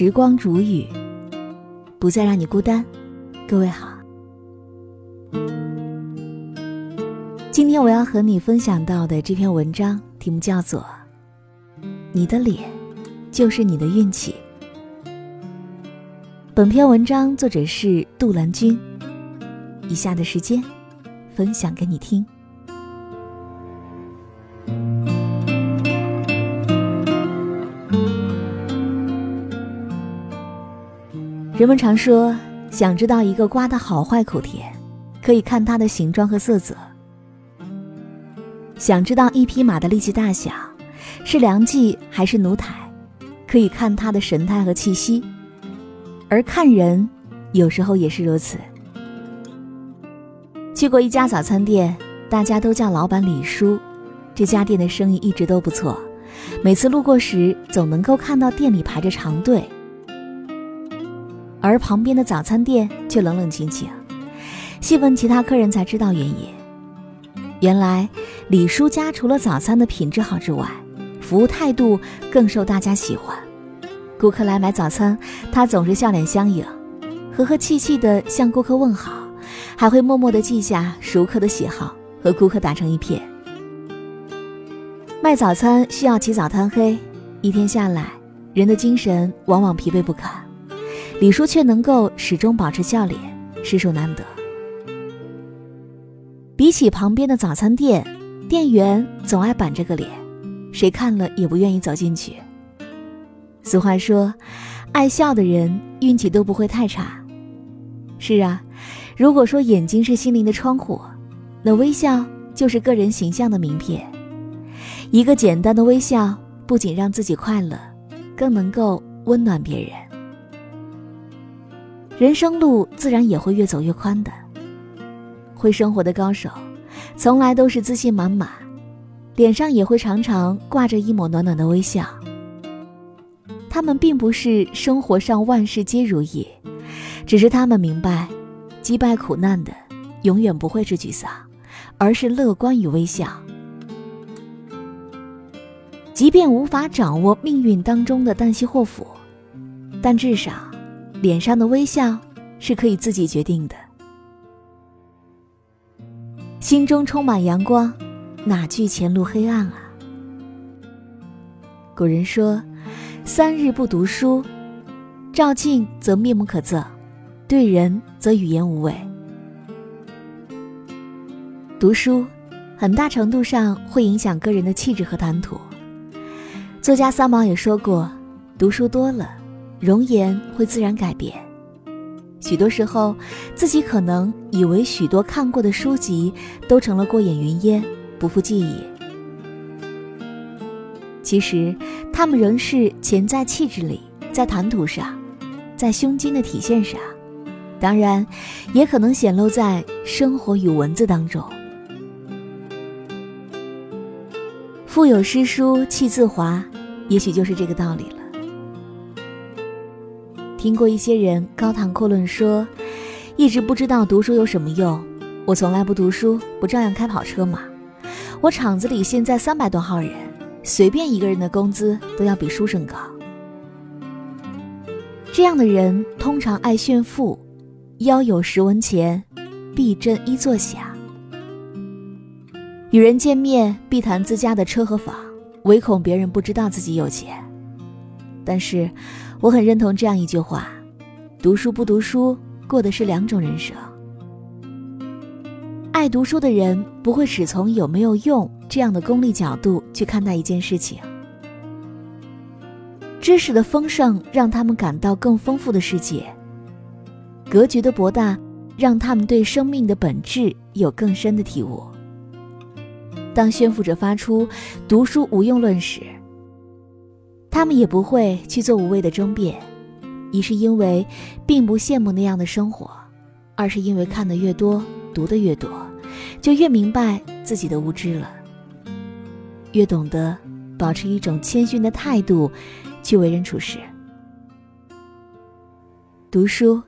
时光煮雨，不再让你孤单。各位好，今天我要和你分享到的这篇文章题目叫做《你的脸就是你的运气》。本篇文章作者是杜兰君。以下的时间，分享给你听。人们常说，想知道一个瓜的好坏口甜，可以看它的形状和色泽；想知道一匹马的力气大小，是良计还是奴才，可以看它的神态和气息。而看人，有时候也是如此。去过一家早餐店，大家都叫老板李叔，这家店的生意一直都不错，每次路过时，总能够看到店里排着长队。而旁边的早餐店却冷冷清清，细问其他客人才知道原因。原来李叔家除了早餐的品质好之外，服务态度更受大家喜欢。顾客来买早餐，他总是笑脸相迎，和和气气的向顾客问好，还会默默的记下熟客的喜好，和顾客打成一片。卖早餐需要起早贪黑，一天下来，人的精神往往疲惫不堪。李叔却能够始终保持笑脸，实属难得。比起旁边的早餐店，店员总爱板着个脸，谁看了也不愿意走进去。俗话说，爱笑的人运气都不会太差。是啊，如果说眼睛是心灵的窗户，那微笑就是个人形象的名片。一个简单的微笑，不仅让自己快乐，更能够温暖别人。人生路自然也会越走越宽的。会生活的高手，从来都是自信满满，脸上也会常常挂着一抹暖暖的微笑。他们并不是生活上万事皆如意，只是他们明白，击败苦难的永远不会是沮丧，而是乐观与微笑。即便无法掌握命运当中的旦夕祸福，但至少。脸上的微笑是可以自己决定的，心中充满阳光，哪惧前路黑暗啊？古人说：“三日不读书，照镜则面目可憎，对人则语言无味。”读书很大程度上会影响个人的气质和谈吐。作家三毛也说过：“读书多了。”容颜会自然改变。许多时候，自己可能以为许多看过的书籍都成了过眼云烟，不复记忆。其实，他们仍是潜在气质里，在谈吐上，在胸襟的体现上，当然，也可能显露在生活与文字当中。腹有诗书气自华，也许就是这个道理了。听过一些人高谈阔论说，一直不知道读书有什么用。我从来不读书，不照样开跑车吗？我厂子里现在三百多号人，随便一个人的工资都要比书生高。这样的人通常爱炫富，腰有十文钱，必振一座响。与人见面必谈自家的车和房，唯恐别人不知道自己有钱。但是。我很认同这样一句话：读书不读书，过的是两种人生。爱读书的人不会只从有没有用这样的功利角度去看待一件事情。知识的丰盛让他们感到更丰富的世界，格局的博大让他们对生命的本质有更深的体悟。当宣抚者发出“读书无用论”时，他们也不会去做无谓的争辩，一是因为并不羡慕那样的生活，二是因为看得越多，读得越多，就越明白自己的无知了，越懂得保持一种谦逊的态度去为人处事。读书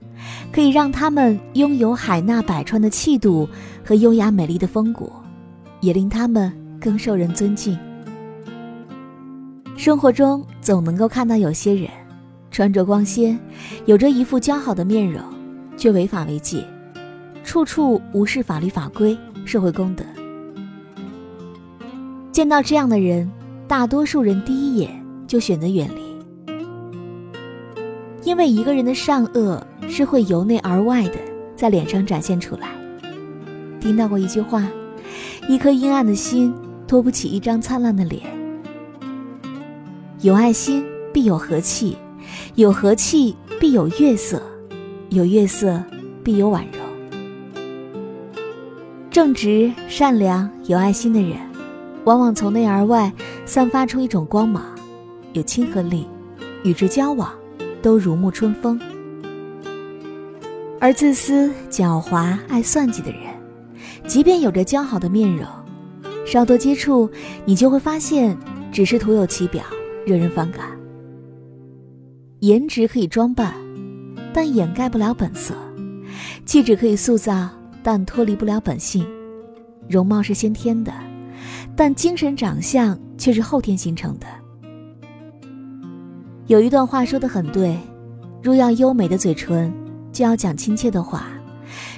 可以让他们拥有海纳百川的气度和优雅美丽的风骨，也令他们更受人尊敬。生活中总能够看到有些人，穿着光鲜，有着一副姣好的面容，却违法违纪，处处无视法律法规、社会公德。见到这样的人，大多数人第一眼就选择远离，因为一个人的善恶是会由内而外的在脸上展现出来。听到过一句话：“一颗阴暗的心托不起一张灿烂的脸。”有爱心必有和气，有和气必有月色，有月色必有婉柔。正直、善良、有爱心的人。往往从内而外散发出一种光芒，有亲和力，与之交往都如沐春风。而自私、狡猾、爱算计的人，即便有着姣好的面容，稍多接触，你就会发现只是徒有其表，惹人反感。颜值可以装扮，但掩盖不了本色；气质可以塑造，但脱离不了本性。容貌是先天的。但精神长相却是后天形成的。有一段话说的很对：若要优美的嘴唇，就要讲亲切的话；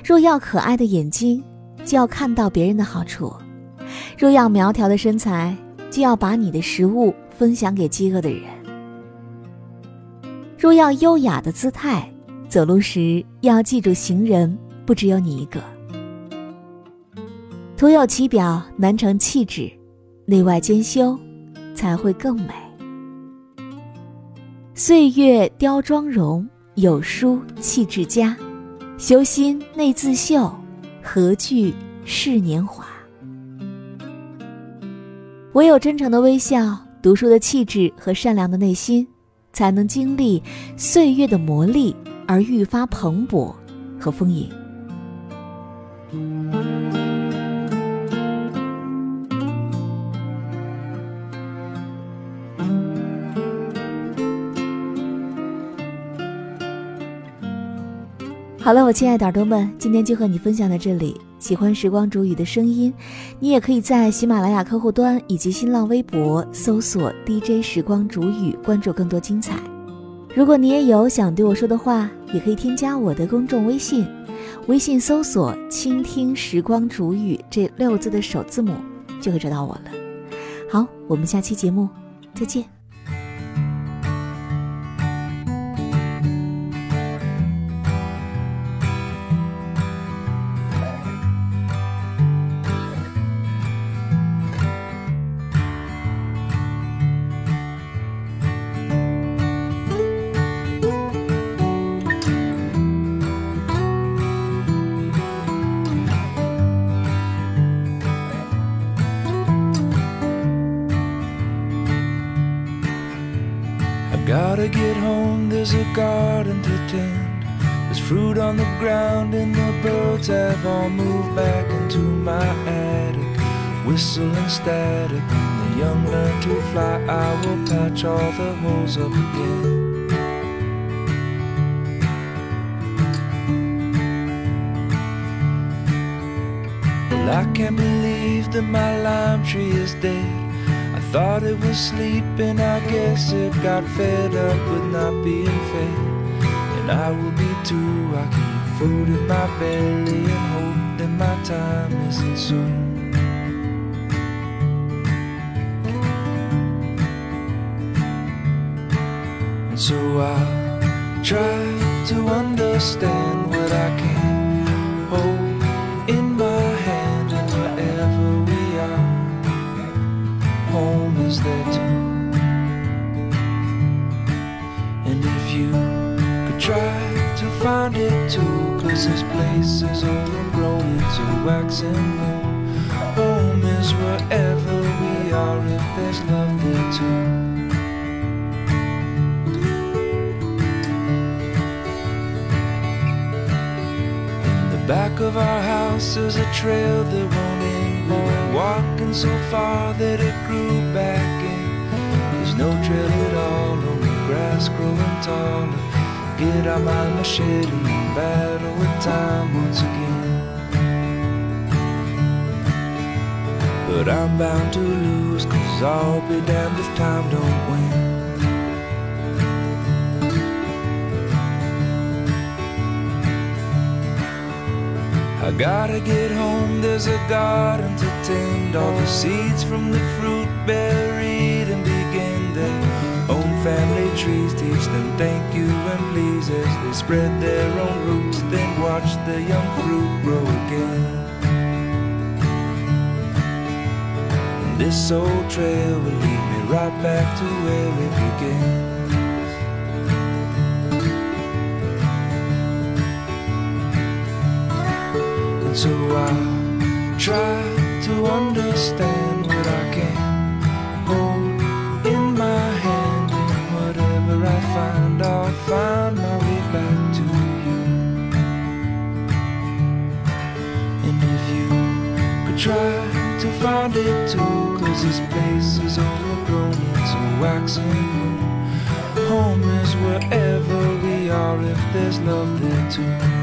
若要可爱的眼睛，就要看到别人的好处；若要苗条的身材，就要把你的食物分享给饥饿的人；若要优雅的姿态，走路时要记住行人不只有你一个。徒有其表难成气质，内外兼修，才会更美。岁月雕妆容，有书气质佳。修心内自秀，何惧是年华？唯有真诚的微笑、读书的气质和善良的内心，才能经历岁月的磨砺而愈发蓬勃和丰盈。好了，我亲爱的耳朵们，今天就和你分享到这里。喜欢时光煮雨的声音，你也可以在喜马拉雅客户端以及新浪微博搜索 DJ 时光煮雨，关注更多精彩。如果你也有想对我说的话，也可以添加我的公众微信，微信搜索“倾听时光煮雨”这六字的首字母，就会找到我了。好，我们下期节目再见。There's a garden to tend. There's fruit on the ground, and the birds have all moved back into my attic. Whistling static, when the young learn to fly, I will patch all the holes up again. Well, I can't believe that my lime tree is dead. Thought it was sleeping, I guess it got fed up with not being fed. And I will be too, I keep food in my belly and hope that my time isn't soon. And so I'll try to understand what I find it too, cause this place is overgrown into wax and glue. Home is wherever we are if there's love there too. In the back of our house is a trail that won't end. Boy, walking so far that it grew back in. There's no trail at all, only grass growing taller. Get out my machete and battle with time once again. But I'm bound to lose Cause I'll be damned if time don't win. I gotta get home, there's a garden to tend All the seeds from the fruit berries them thank you and please as they spread their own roots. Then watch the young fruit grow again. And this old trail will lead me right back to where it began. And so I try to understand try to find it too, cause this place is overgrown, it's a waxing. Home is wherever we are if there's love there too.